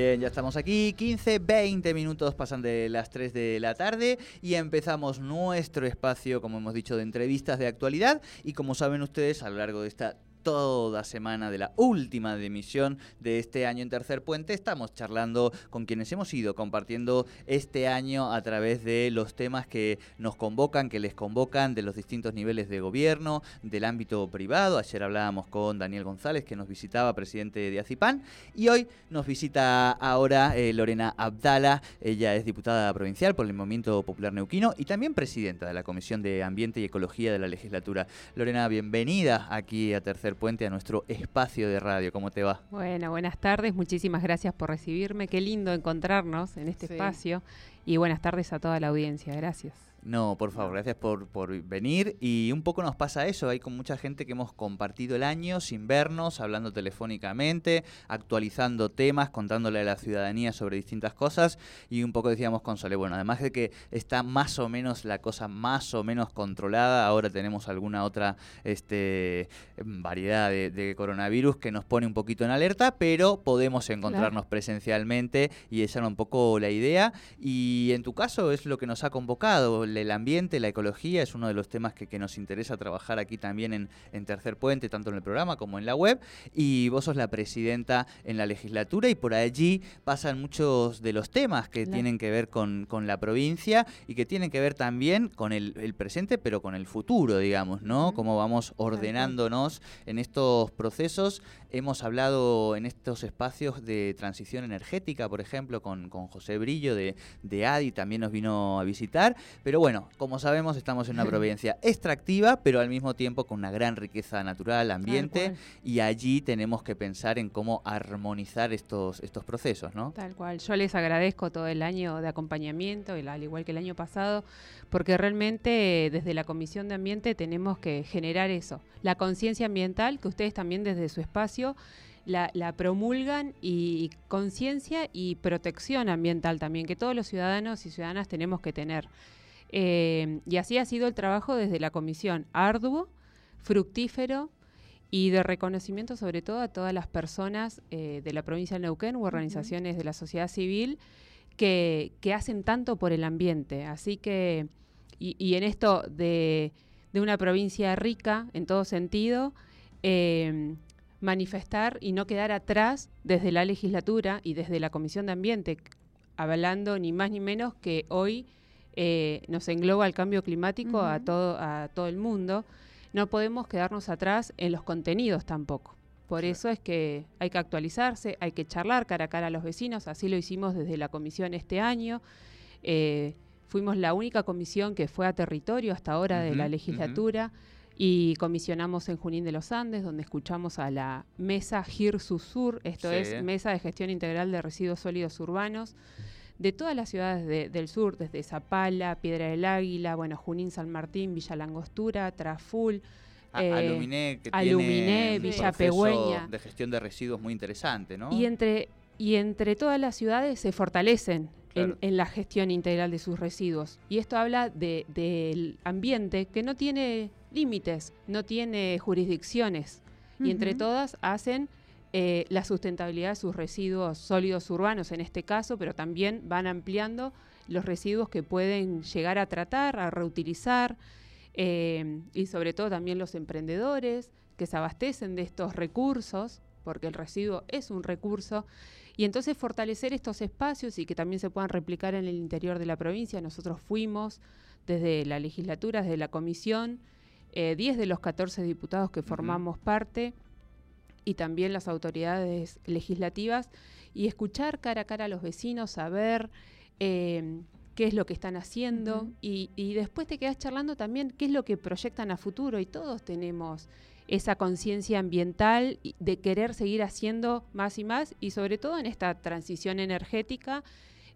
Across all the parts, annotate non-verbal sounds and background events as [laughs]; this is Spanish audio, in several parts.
Bien, ya estamos aquí, 15, 20 minutos pasan de las 3 de la tarde y empezamos nuestro espacio, como hemos dicho, de entrevistas de actualidad. Y como saben ustedes, a lo largo de esta toda semana de la última emisión de este año en Tercer Puente. Estamos charlando con quienes hemos ido compartiendo este año a través de los temas que nos convocan, que les convocan de los distintos niveles de gobierno, del ámbito privado. Ayer hablábamos con Daniel González, que nos visitaba, presidente de ACIPAN, y hoy nos visita ahora eh, Lorena Abdala. Ella es diputada provincial por el Movimiento Popular Neuquino y también presidenta de la Comisión de Ambiente y Ecología de la Legislatura. Lorena, bienvenida aquí a Tercer Puente a nuestro espacio de radio. ¿Cómo te va? Bueno, buenas tardes, muchísimas gracias por recibirme. Qué lindo encontrarnos en este espacio y buenas tardes a toda la audiencia. Gracias. No, por favor, gracias por, por, venir. Y un poco nos pasa eso, hay con mucha gente que hemos compartido el año sin vernos, hablando telefónicamente, actualizando temas, contándole a la ciudadanía sobre distintas cosas. Y un poco decíamos con Sole, bueno, además de que está más o menos la cosa más o menos controlada, ahora tenemos alguna otra este, variedad de, coronavirus que nos pone un poquito en alerta, pero podemos encontrarnos presencialmente y esa era un poco la idea. Y en tu caso es lo que nos ha convocado el ambiente, la ecología es uno de los temas que, nos interesa trabajar aquí también en, Tercer Puente, tanto en el programa como en la web. Y vos sos la presidenta en la legislatura y por allí pasan muchos de los temas que tienen que ver con, la provincia y que tienen que ver también con el, presente, pero con el futuro, digamos, ¿no? Cómo vamos ordenándonos en estos procesos. Hemos hablado en estos espacios de transición energética, por ejemplo, con, José Brillo de, de ADI, también nos vino a visitar. Pero bueno, como sabemos, estamos en una [laughs] provincia extractiva, pero al mismo tiempo con una gran riqueza natural, ambiente, y allí tenemos que pensar en cómo armonizar estos, estos procesos, ¿no? Tal cual. Yo les agradezco todo el año de acompañamiento, al igual que el año pasado, porque realmente desde la Comisión de Ambiente tenemos que generar eso, la conciencia ambiental, que ustedes también desde su espacio la, la, promulgan y conciencia y protección ambiental también, que todos los ciudadanos y ciudadanas tenemos que tener. Eh, y así ha sido el trabajo desde la comisión, arduo, fructífero y de reconocimiento sobre todo a todas las personas eh, de la provincia de Neuquén u organizaciones de la sociedad civil que, hacen tanto por el ambiente. Así que, y, en esto de, una provincia rica en todo sentido, eh, manifestar y no quedar atrás desde la legislatura y desde la Comisión de Ambiente, hablando ni más ni menos que hoy eh, nos engloba el cambio climático a, todo, a todo el mundo, no podemos quedarnos atrás en los contenidos tampoco. Por eso es que hay que actualizarse, hay que charlar cara a cara a los vecinos, así lo hicimos desde la comisión este año. Eh, fuimos la única comisión que fue a territorio hasta ahora de la legislatura y comisionamos en Junín de los Andes, donde escuchamos a la Mesa GIR-SUSUR, esto es Mesa de Gestión Integral de Residuos Sólidos Urbanos de todas las ciudades del sur, desde Zapala, Piedra del Águila, bueno, Junín, San Martín, Villa Langostura, Traful. Eh, Aluminé, que Aluminé, Villa Pegüeña. De gestión de residuos muy interesante, ¿no? Y entre, y entre todas las ciudades se fortalecen en, la gestión integral de sus residuos. Y esto habla del ambiente que no tiene límites, no tiene jurisdicciones. Y entre todas hacen eh, la sustentabilidad de sus residuos sólidos urbanos en este caso, pero también van ampliando los residuos que pueden llegar a tratar, a reutilizar. eh, y sobre todo también los emprendedores que se abastecen de estos recursos, porque el residuo es un recurso, y entonces fortalecer estos espacios y que también se puedan replicar en el interior de la provincia. Nosotros fuimos desde la legislatura, desde la comisión, 10 eh, de los 14 diputados que formamos parte y también las autoridades legislativas y escuchar cara a cara a los vecinos, saber eh, qué es lo que están haciendo y, y, después te quedas charlando también qué es lo que proyectan a futuro y todos tenemos esa conciencia ambiental de querer seguir haciendo más y más y sobre todo en esta transición energética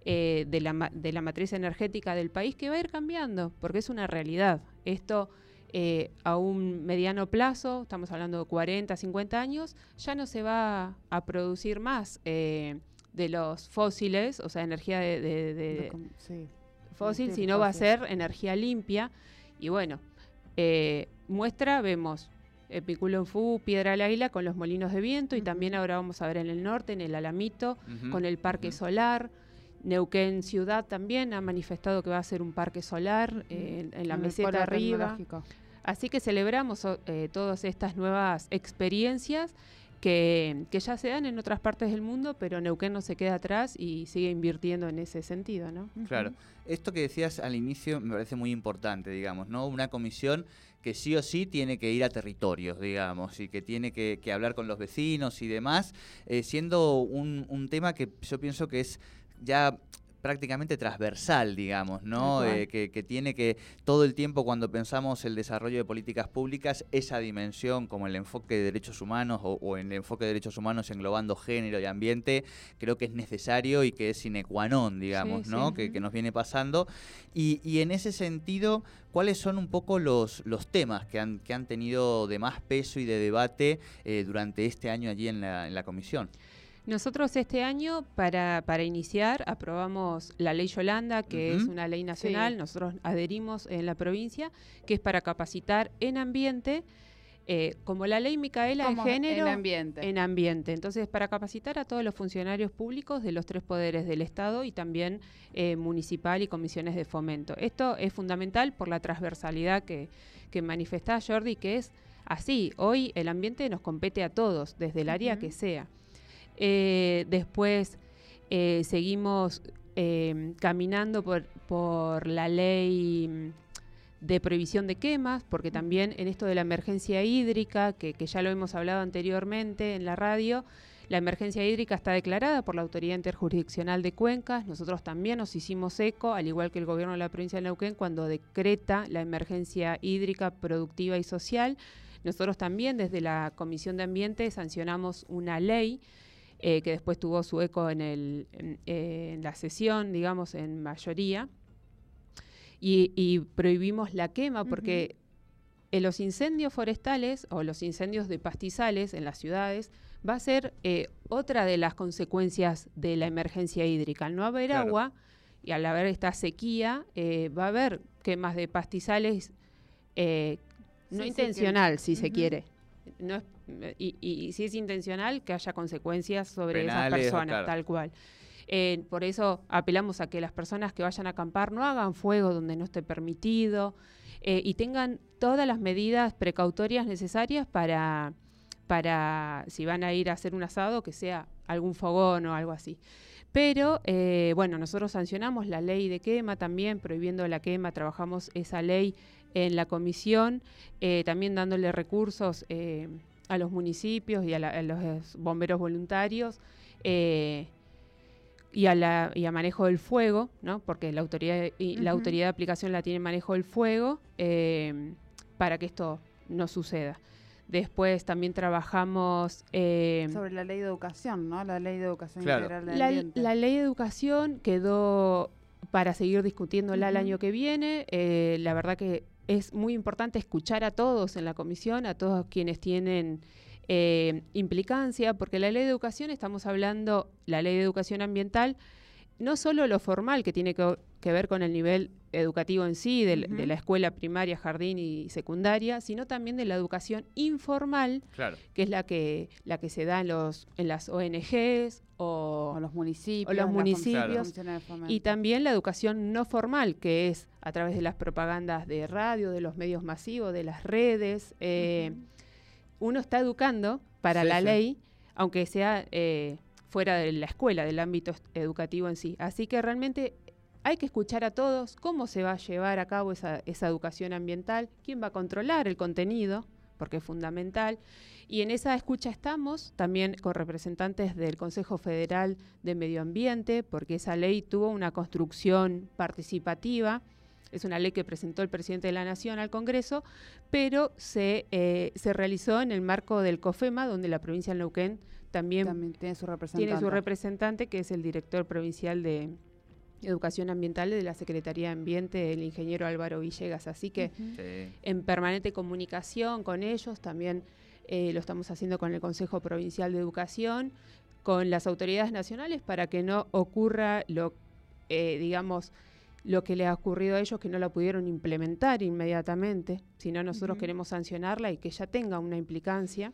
eh, de, la, de la matriz energética del país que va a ir cambiando, porque es una realidad. Esto eh, a un mediano plazo, estamos hablando de 40, 50 años, ya no se va a producir más eh, de los fósiles, o sea, energía de, fósil, sino va a ser energía limpia. Y bueno, muestra, vemos en Fu, Piedra del Águila con los molinos de viento y también ahora vamos a ver en el norte, en el Alamito, con el parque solar. Neuquén Ciudad también ha manifestado que va a ser un parque solar eh, en, la meseta arriba. Así que celebramos eh, todas estas nuevas experiencias que, ya se dan en otras partes del mundo, pero Neuquén no se queda atrás y sigue invirtiendo en ese sentido, ¿no? Claro. Esto que decías al inicio me parece muy importante, digamos, ¿no? Una comisión que sí o sí tiene que ir a territorios, digamos, y que tiene que, hablar con los vecinos y demás, eh, siendo un, un tema que yo pienso que es ya prácticamente transversal, digamos, ¿no? Eh, que, tiene que todo el tiempo cuando pensamos el desarrollo de políticas públicas, esa dimensión como el enfoque de derechos humanos o, en el enfoque de derechos humanos englobando género y ambiente, creo que es necesario y que es sine qua non, digamos, ¿no? Que, nos viene pasando. Y, en ese sentido, ¿cuáles son un poco los, los temas que han, que han tenido de más peso y de debate eh, durante este año allí en la, en la comisión? Nosotros este año, para, para iniciar, aprobamos la ley Yolanda, que es una ley nacional, nosotros adherimos en la provincia, que es para capacitar en ambiente, eh, como la ley Micaela de género. En ambiente. En ambiente. Entonces, para capacitar a todos los funcionarios públicos de los tres poderes del Estado y también eh, municipal y comisiones de fomento. Esto es fundamental por la transversalidad que, que manifestaba Jordi, que es así. Hoy el ambiente nos compete a todos, desde el área que sea. Eh, después eh, seguimos eh, caminando por, por la ley de prohibición de quemas, porque también en esto de la emergencia hídrica, que, ya lo hemos hablado anteriormente en la radio, la emergencia hídrica está declarada por la Autoridad Interjurisdiccional de Cuencas. Nosotros también nos hicimos eco, al igual que el gobierno de la provincia de Neuquén, cuando decreta la emergencia hídrica productiva y social. Nosotros también desde la Comisión de Ambiente sancionamos una ley eh, que después tuvo su eco en, el, en, la sesión, digamos, en mayoría. Y, prohibimos la quema porque en los incendios forestales o los incendios de pastizales en las ciudades va a ser eh, otra de las consecuencias de la emergencia hídrica. Al no haber agua y al haber esta sequía, eh, va a haber quemas de pastizales no intencional, si se quiere. No es y, si es intencional, que haya consecuencias sobre esas personas, tal cual. Eh, por eso apelamos a que las personas que vayan a acampar no hagan fuego donde no esté permitido eh, y tengan todas las medidas precautorias necesarias para, para, si van a ir a hacer un asado, que sea algún fogón o algo así. Pero, eh, bueno, nosotros sancionamos la ley de quema también, prohibiendo la quema, trabajamos esa ley en la comisión, también dándole recursos a los municipios y a, los bomberos voluntarios eh, y, a la, y a manejo del fuego, ¿no? porque la autoridad, y la autoridad de aplicación la tiene manejo del fuego eh, para que esto no suceda. Después también trabajamos... Eh, Sobre la ley de educación, ¿no? La ley de educación integral la, la, ley de educación quedó para seguir discutiéndola el año que viene. la verdad que es muy importante escuchar a todos en la comisión, a todos quienes tienen eh, implicancia, porque la ley de educación, estamos hablando, la ley de educación ambiental, no solo lo formal que tiene que, ver con el nivel educativo en sí, de, la escuela primaria, jardín y secundaria, sino también de la educación informal, que es la que, la que se da en, los, en las ONGs o, los municipios. los municipios. Y también la educación no formal, que es a través de las propagandas de radio, de los medios masivos, de las redes. Eh, uno está educando para la ley, aunque sea... Eh, fuera de la escuela, del ámbito educativo en sí. Así que realmente hay que escuchar a todos cómo se va a llevar a cabo esa, educación ambiental, quién va a controlar el contenido, porque es fundamental. Y en esa escucha estamos también con representantes del Consejo Federal de Medio Ambiente, porque esa ley tuvo una construcción participativa. Es una ley que presentó el presidente de la Nación al Congreso, pero se, eh, se realizó en el marco del COFEMA, donde la provincia de Neuquén también, tiene, su representante. tiene su representante, que es el director provincial de Educación Ambiental de la Secretaría de Ambiente, el ingeniero Álvaro Villegas. Así que en permanente comunicación con ellos, también eh, lo estamos haciendo con el Consejo Provincial de Educación, con las autoridades nacionales para que no ocurra lo, eh, digamos, lo que le ha ocurrido a ellos que no la pudieron implementar inmediatamente, sino nosotros queremos sancionarla y que ya tenga una implicancia.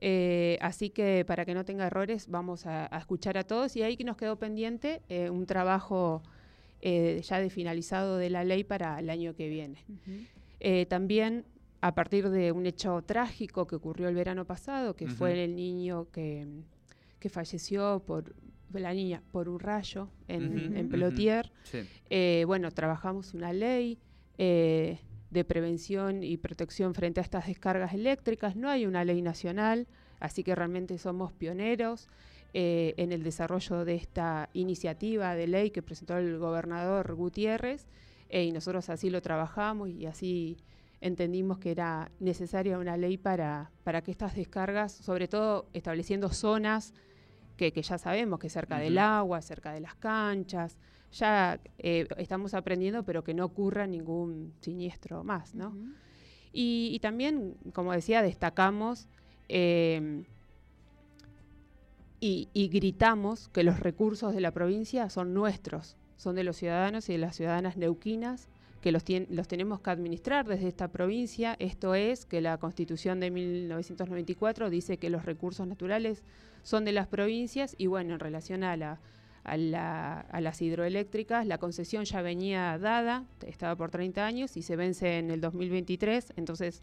Eh, así que para que no tenga errores vamos a, escuchar a todos y ahí que nos quedó pendiente eh, un trabajo eh, ya de finalizado de la ley para el año que viene. también a partir de un hecho trágico que ocurrió el verano pasado, que fue el niño que, falleció por la niña por un rayo en, Pelotier. bueno, trabajamos una ley de prevención y protección frente a estas descargas eléctricas. No hay una ley nacional, así que realmente somos pioneros eh, en el desarrollo de esta iniciativa de ley que presentó el gobernador Gutiérrez eh, y nosotros así lo trabajamos y así entendimos que era necesaria una ley para, para que estas descargas, sobre todo estableciendo zonas que, ya sabemos que cerca del agua, cerca de las canchas, ya eh, estamos aprendiendo, pero que no ocurra ningún siniestro más, ¿no? y, también, como decía, destacamos em, y, gritamos que los recursos de la provincia son nuestros, son de los ciudadanos y de las ciudadanas neuquinas, que los, los tenemos que administrar desde esta provincia. Esto es que la Constitución de 1994 dice que los recursos naturales son de las provincias y bueno, en relación a la a, las hidroeléctricas. La concesión ya venía dada, estaba por 30 años y se vence en el 2023. Entonces,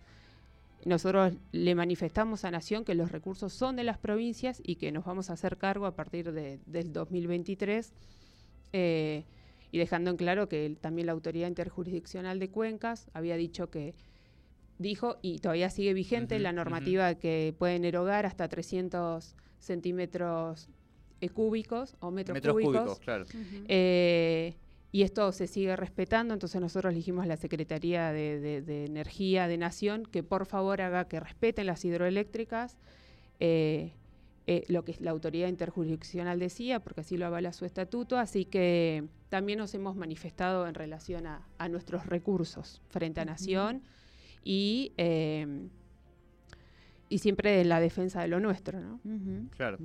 nosotros le manifestamos a Nación que los recursos son de las provincias y que nos vamos a hacer cargo a partir de, del 2023. Eh, y dejando en claro que también la Autoridad Interjurisdiccional de Cuencas había dicho que dijo y todavía sigue vigente la normativa que pueden erogar hasta 300 centímetros eh, cúbicos o metros, cúbicos. claro. Eh, y esto se sigue respetando, entonces nosotros dijimos a la Secretaría de, Energía de Nación que por favor haga que respeten las hidroeléctricas, eh, lo que la autoridad interjurisdiccional decía, porque así lo avala su estatuto, así que también nos hemos manifestado en relación a, nuestros recursos frente a Nación y, y siempre en la defensa de lo nuestro, ¿no? Claro.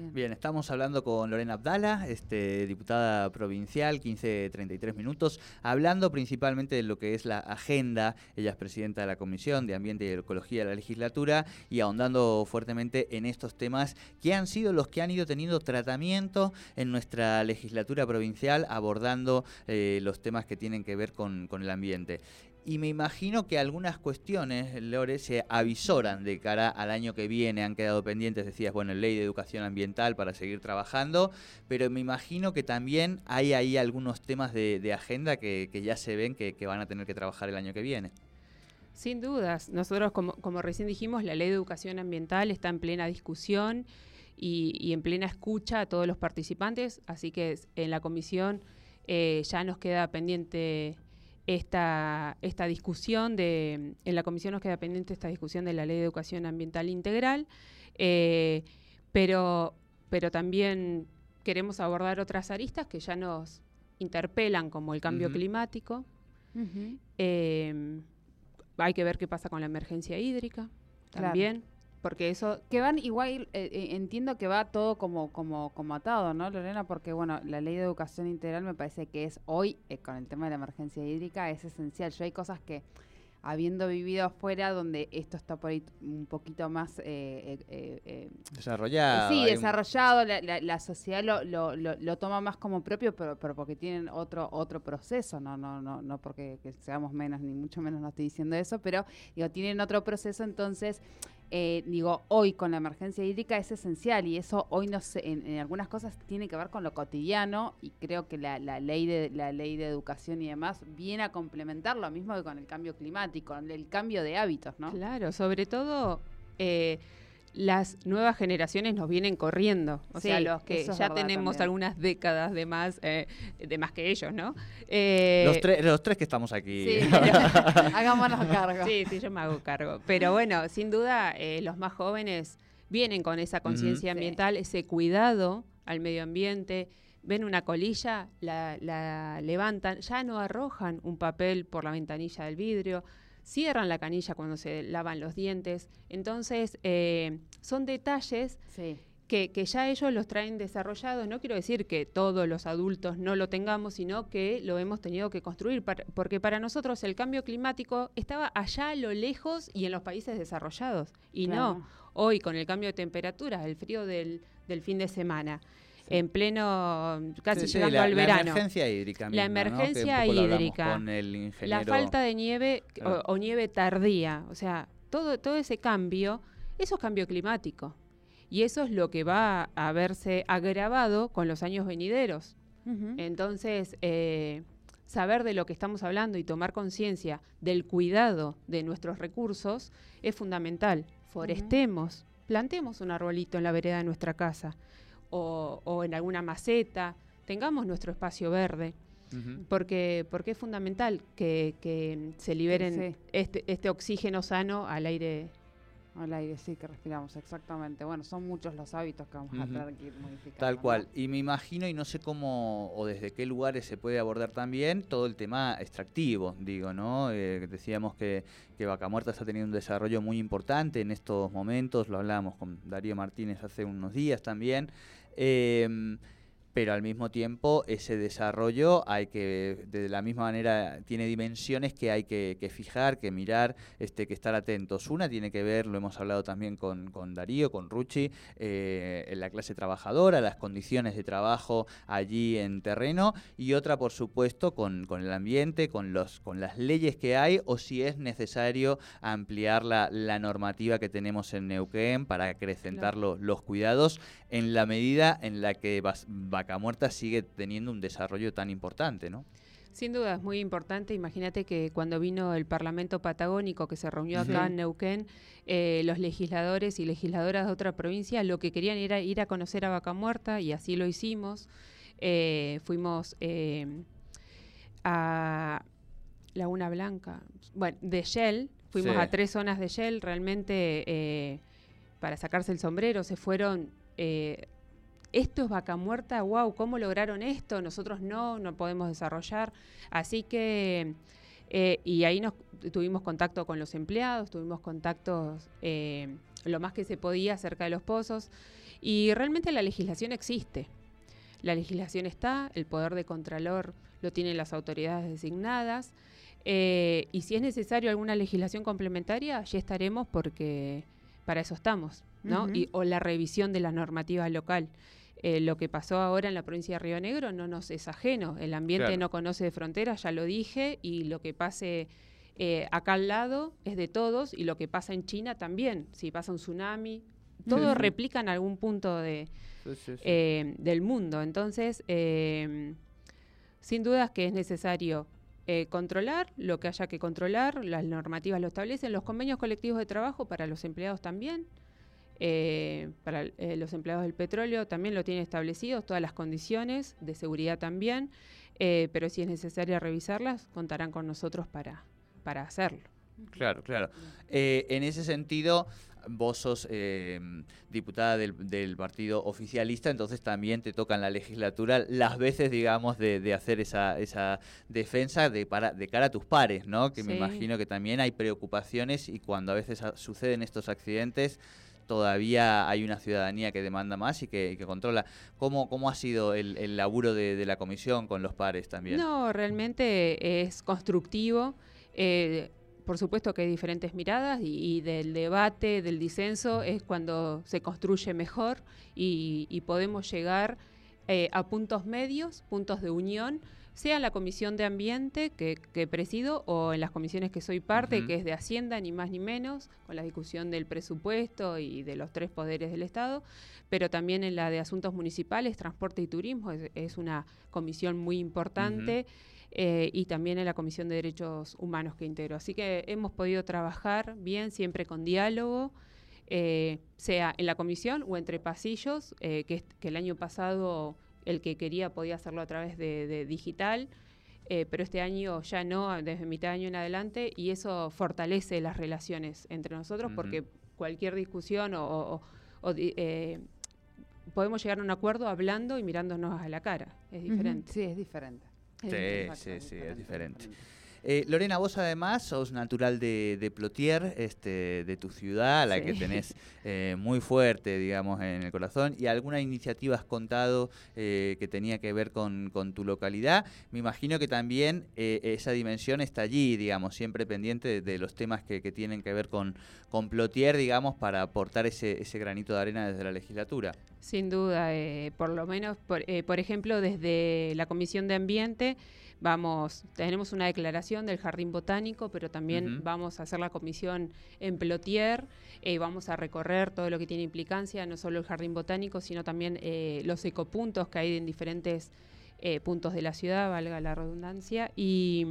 Bien. Estamos hablando con Lorena Abdala, este, diputada provincial, 1533 minutos, hablando principalmente de lo que es la agenda. Ella es presidenta de la Comisión de Ambiente y Ecología de la legislatura y ahondando fuertemente en estos temas que han sido los que han ido teniendo tratamiento en nuestra legislatura provincial, abordando eh, los temas que tienen que ver con el ambiente y me imagino que algunas cuestiones, Lore, se avisoran de cara al año que viene, han quedado pendientes, decías, bueno, ley de educación ambiental para seguir trabajando, pero me imagino que también hay ahí algunos temas de, agenda que, ya se ven que, van a tener que trabajar el año que viene. Sin dudas, nosotros como, como recién dijimos, la ley de educación ambiental está en plena discusión y, en plena escucha a todos los participantes, así que en la comisión eh, ya nos queda pendiente esta, esta discusión de, en la comisión nos queda pendiente esta discusión de la ley de educación ambiental integral, eh, pero, pero también queremos abordar otras aristas que ya nos interpelan, como el cambio climático. Eh, hay que ver qué pasa con la emergencia hídrica también. Porque eso... Que van igual, eh, eh, entiendo que va todo como, como, como atado, ¿no, Lorena? Porque, bueno, la ley de educación integral me parece que es hoy, eh, con el tema de la emergencia hídrica, es esencial. Yo hay cosas que habiendo vivido afuera donde esto está por ahí un poquito más eh, eh, eh, desarrollado. sí, desarrollado, la, la, sociedad lo, lo, lo, toma más como propio, pero, pero porque tienen otro otro proceso, no no no no porque seamos menos ni mucho menos no estoy diciendo eso, pero digo tienen otro proceso, entonces eh, digo, hoy con la emergencia hídrica es esencial y eso hoy no sé, en, algunas cosas tiene que ver con lo cotidiano y creo que la, ley de la ley de educación y demás viene a complementar lo mismo que con el cambio climático, el cambio de hábitos, ¿no? Claro, sobre todo eh, las nuevas generaciones nos vienen corriendo, o sea, los que ya tenemos algunas décadas de más, eh, de más que ellos, ¿no? Eh, los, tres, los tres que estamos aquí. Sí, [laughs] hagámonos cargo. Sí, sí, yo me hago cargo. Pero bueno, sin duda, eh, los más jóvenes vienen con esa conciencia ambiental, ese cuidado al medio ambiente, ven una colilla, la, la levantan, ya no arrojan un papel por la ventanilla del vidrio, cierran la canilla cuando se lavan los dientes. Entonces, eh, son detalles que, ya ellos los traen desarrollados. No quiero decir que todos los adultos no lo tengamos, sino que lo hemos tenido que construir, porque para nosotros el cambio climático estaba allá a lo lejos y en los países desarrollados. Y no, hoy con el cambio de temperatura, el frío del, del fin de semana en pleno, casi llegando al verano. La emergencia hídrica. la emergencia hídrica. La falta de nieve o, nieve tardía. O sea, todo, todo ese cambio, eso es cambio climático. Y eso es lo que va a verse agravado con los años venideros. Entonces, eh, saber de lo que estamos hablando y tomar conciencia del cuidado de nuestros recursos es fundamental. Forestemos, plantemos un arbolito en la vereda de nuestra casa o, en alguna maceta, tengamos nuestro espacio verde. porque, porque es fundamental que, se liberen este, este oxígeno sano al aire al aire, sí, que respiramos, exactamente. Bueno, son muchos los hábitos que vamos a tener que ir modificando. Tal cual. Y me imagino, y no sé cómo o desde qué lugares se puede abordar también, todo el tema extractivo, digo, ¿no? Eh, decíamos que, que Vaca Muerta está teniendo un desarrollo muy importante en estos momentos, lo hablábamos con Darío Martínez hace unos días también. Eh, pero al mismo tiempo ese desarrollo hay que, de la misma manera, tiene dimensiones que hay que, fijar, que mirar, este, que estar atentos. Una tiene que ver, lo hemos hablado también con, Darío, con Ruchi, eh, en la clase trabajadora, las condiciones de trabajo allí en terreno, y otra, por supuesto, con, el ambiente, con, los, con las leyes que hay, o si es necesario ampliar la, normativa que tenemos en Neuquén para acrecentar los cuidados en la medida en la que va, va Muerta sigue teniendo un desarrollo tan importante, ¿no? Sin duda, es muy importante. Imagínate que cuando vino el Parlamento Patagónico, que se reunió acá en Neuquén, eh, los legisladores y legisladoras de otra provincia lo que querían era ir a conocer a Vaca Muerta y así lo hicimos. Eh, fuimos eh, a Laguna Blanca, bueno, de Shell, fuimos a tres zonas de Shell, realmente para sacarse el sombrero, se fueron esto es vaca muerta, wow, ¿cómo lograron esto? Nosotros no, no podemos desarrollar. Así que, eh, y ahí nos tuvimos contacto con los empleados, tuvimos contactos eh, lo más que se podía acerca de los pozos, y realmente la legislación existe. La legislación está, el poder de contralor lo tienen las autoridades designadas, eh, y si es necesario alguna legislación complementaria, allí estaremos porque para eso estamos, ¿no? y, o la revisión de la normativa local. Eh, lo que pasó ahora en la provincia de Río Negro no nos es ajeno. El ambiente no conoce de fronteras, ya lo dije, y lo que pase eh, acá al lado es de todos, y lo que pasa en China también. Si pasa un tsunami, todo replica en algún punto de, eh, del mundo. Entonces, sin dudas que es necesario controlar lo que haya que controlar, las normativas lo establecen, los convenios colectivos de trabajo para los empleados también. Eh, para eh, los empleados del petróleo también lo tienen establecido, todas las condiciones de seguridad también, eh, pero si es necesario revisarlas, contarán con nosotros para, para hacerlo. Claro, claro. en ese sentido, vos sos diputada del, partido oficialista, entonces también te toca en la legislatura las veces, digamos, de, hacer esa, esa defensa de, para, de cara a tus pares, ¿no? Que me imagino que también hay preocupaciones y cuando a veces suceden estos accidentes todavía hay una ciudadanía que demanda más y que, controla. ¿Cómo, ¿Cómo ha sido el, laburo de, la comisión con los pares también? No, realmente es constructivo. Eh, por supuesto que hay diferentes miradas y, del debate, del disenso, es cuando se construye mejor y, podemos llegar eh, a puntos medios, puntos de unión sea en la Comisión de Ambiente que, presido o en las comisiones que soy parte, que es de Hacienda, ni más ni menos, con la discusión del presupuesto y de los tres poderes del Estado, pero también en la de Asuntos Municipales, Transporte y Turismo, es, una comisión muy importante. Eh, y también en la Comisión de Derechos Humanos que integro. Así que hemos podido trabajar bien, siempre con diálogo, eh, sea en la comisión o entre pasillos, eh, que, que, el año pasado el que quería podía hacerlo a través de, digital, eh, pero este año ya no, desde mitad de año en adelante, y eso fortalece las relaciones entre nosotros porque cualquier discusión o, eh, podemos llegar a un acuerdo hablando y mirándonos a la cara. Es diferente. Sí, es diferente. sí, sí, sí, es diferente. Eh, Lorena, vos además sos natural de, de, Plotier, este, de tu ciudad, la que tenés [laughs] eh, muy fuerte, digamos, en el corazón, y alguna iniciativa has contado eh, que tenía que ver con, tu localidad. Me imagino que también esa dimensión está allí, digamos, siempre pendiente de, los temas que, tienen que ver con, con Plotier, digamos, para aportar ese, ese granito de arena desde la legislatura. Sin duda, por lo menos, por, por ejemplo, desde la Comisión de Ambiente, Vamos, tenemos una declaración del Jardín Botánico, pero también vamos a hacer la comisión en Plotier, y eh, vamos a recorrer todo lo que tiene implicancia, no solo el Jardín Botánico, sino también eh, los ecopuntos que hay en diferentes eh, puntos de la ciudad, valga la redundancia, y,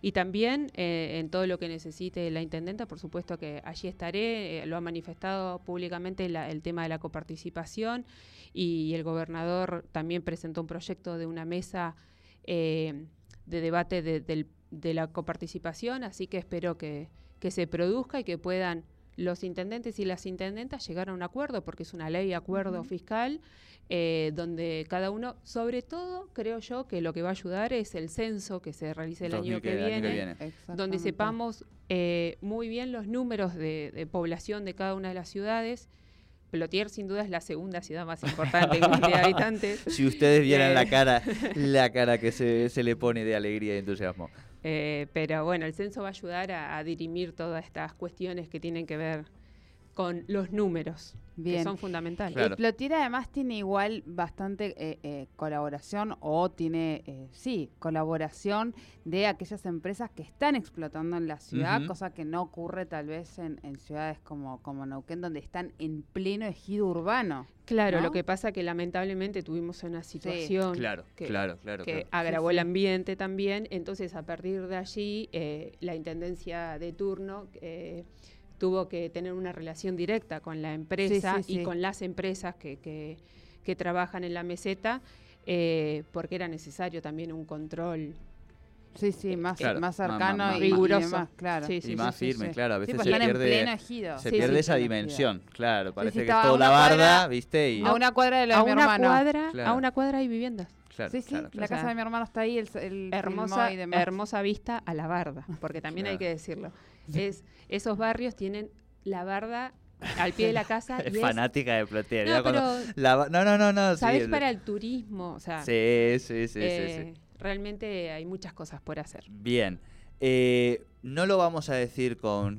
y también en todo lo que necesite la intendenta, por supuesto que allí estaré, lo ha manifestado públicamente el tema de la coparticipación y el gobernador también presentó un proyecto de una mesa eh, de debate de, la coparticipación, así que espero que, se produzca y que puedan los intendentes y las intendentas llegar a un acuerdo, porque es una ley acuerdo fiscal, eh, donde cada uno, sobre todo, creo yo que lo que va a ayudar es el censo que se realice el año que, viene, donde sepamos eh, muy bien los números de población de cada una de las ciudades Plotier sin duda es la segunda ciudad más importante de habitantes. [laughs] Si ustedes vieran la eh, cara, [laughs] la cara que se, le pone de alegría y entusiasmo. Eh, pero bueno, el censo va a ayudar a, a dirimir todas estas cuestiones que tienen que ver con los números, que son fundamentales. Claro. Plotier además tiene igual bastante eh, eh, colaboración o tiene, eh, sí, colaboración de aquellas empresas que están explotando en la ciudad, cosa que no ocurre tal vez en, ciudades como, como Neuquén, donde están en pleno ejido urbano. Claro, lo que pasa que lamentablemente tuvimos una situación que, claro, claro, que agravó el ambiente también, entonces a partir de allí la Intendencia de turno tuvo que tener una relación directa con la empresa y con las empresas que, que, trabajan en la meseta, eh, porque era necesario también un control. Sí, sí, más, más cercano y riguroso. más, claro. y más firme, claro. A veces pues se pierde, se pierde esa dimensión, claro. Parece que es toda la barda, ¿viste? Y... A una cuadra de la a mi una hermano. Cuadra, A una cuadra hay viviendas. sí, sí, la casa de mi hermano está ahí, el, hermosa, hermosa vista a la barda, porque también hay que decirlo. Es, esos barrios tienen la barda al pie de la casa. [laughs] es fanática de Plotier. No, no, no, no, ¿Sabes para el turismo? O sea, sí, sí, sí, sí, eh, Realmente hay muchas cosas por hacer. Bien. Eh, no lo vamos a decir con,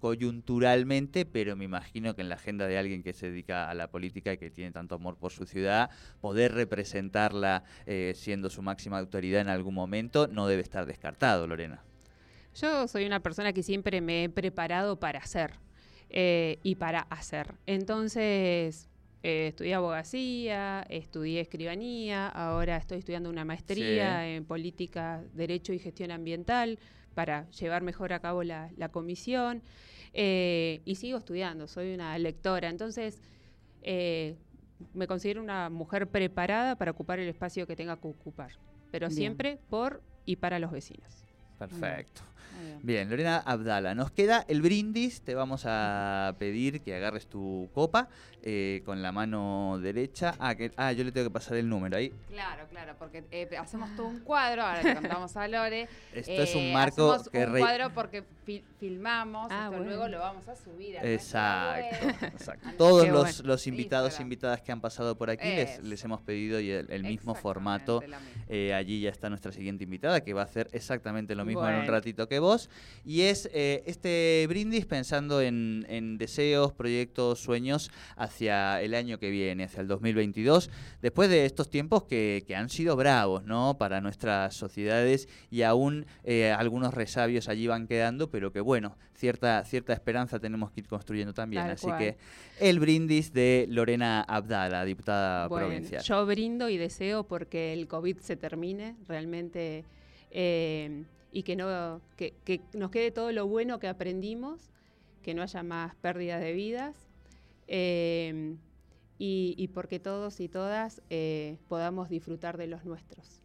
coyunturalmente, pero me imagino que en la agenda de alguien que se dedica a la política y que tiene tanto amor por su ciudad, poder representarla eh, siendo su máxima autoridad en algún momento no debe estar descartado, Lorena. Yo soy una persona que siempre me he preparado para hacer eh, y para hacer. Entonces, eh, estudié abogacía, estudié escribanía, ahora estoy estudiando una maestría en política, derecho y gestión ambiental para llevar mejor a cabo la, comisión eh, y sigo estudiando, soy una lectora. Entonces, me considero una mujer preparada para ocupar el espacio que tenga que ocupar, pero siempre por y para los vecinos. Perfecto. Bien. Lorena Abdala, nos queda el brindis, te vamos a pedir que agarres tu copa eh, con la mano derecha. Ah, que, ah, yo le tengo que pasar el número ahí. Claro, claro, porque eh, hacemos todo un cuadro, ahora le contamos a Lore. [laughs] Esto es un eh, marco hacemos que un re- cuadro porque fi- filmamos, Ah, esto bueno. luego lo vamos a subir a Exacto, [laughs] exacto. Todos bueno. los, los invitados e Instagram. invitadas que han pasado por aquí les, hemos pedido y el, el mismo formato. Eh, allí ya está nuestra siguiente invitada que va a hacer exactamente lo mismo en un ratito que vos. Y es eh, este brindis pensando en, en deseos, proyectos, sueños hacia el año que viene, hacia el 2022, después de estos tiempos que, que han sido bravos ¿no? para nuestras sociedades y aún eh, algunos resabios allí van quedando, pero que bueno, cierta, cierta esperanza tenemos que ir construyendo también. Tal Así cual. que el brindis de Lorena Abdala, diputada Bueno, provincial. yo brindo y deseo porque el COVID se termine realmente eh, y que, no, que, que nos quede todo lo bueno que aprendimos, que no haya más pérdidas de vidas eh, y, y porque todos y todas eh, podamos disfrutar de los nuestros.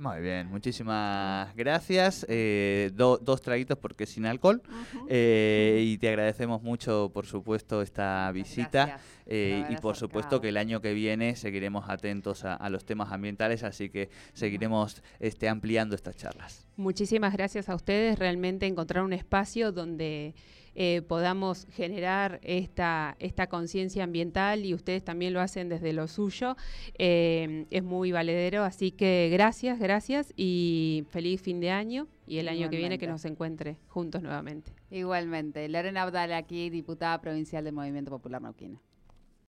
Muy bien, muchísimas gracias. Eh, do- dos traguitos porque sin alcohol. Eh, y te agradecemos mucho, por supuesto, esta visita. eh, y por supuesto que el año que viene seguiremos atentos a, a los temas ambientales, así que seguiremos este, ampliando estas charlas. Muchísimas gracias a ustedes. Realmente encontrar un espacio donde eh, podamos generar esta, esta conciencia ambiental y ustedes también lo hacen desde lo suyo. eh, es muy valedero, así que gracias, gracias y feliz fin de año y el año que viene que nos encuentre juntos nuevamente. Igualmente, Lorena Abdala aquí, diputada provincial del Movimiento Popular Neuquino.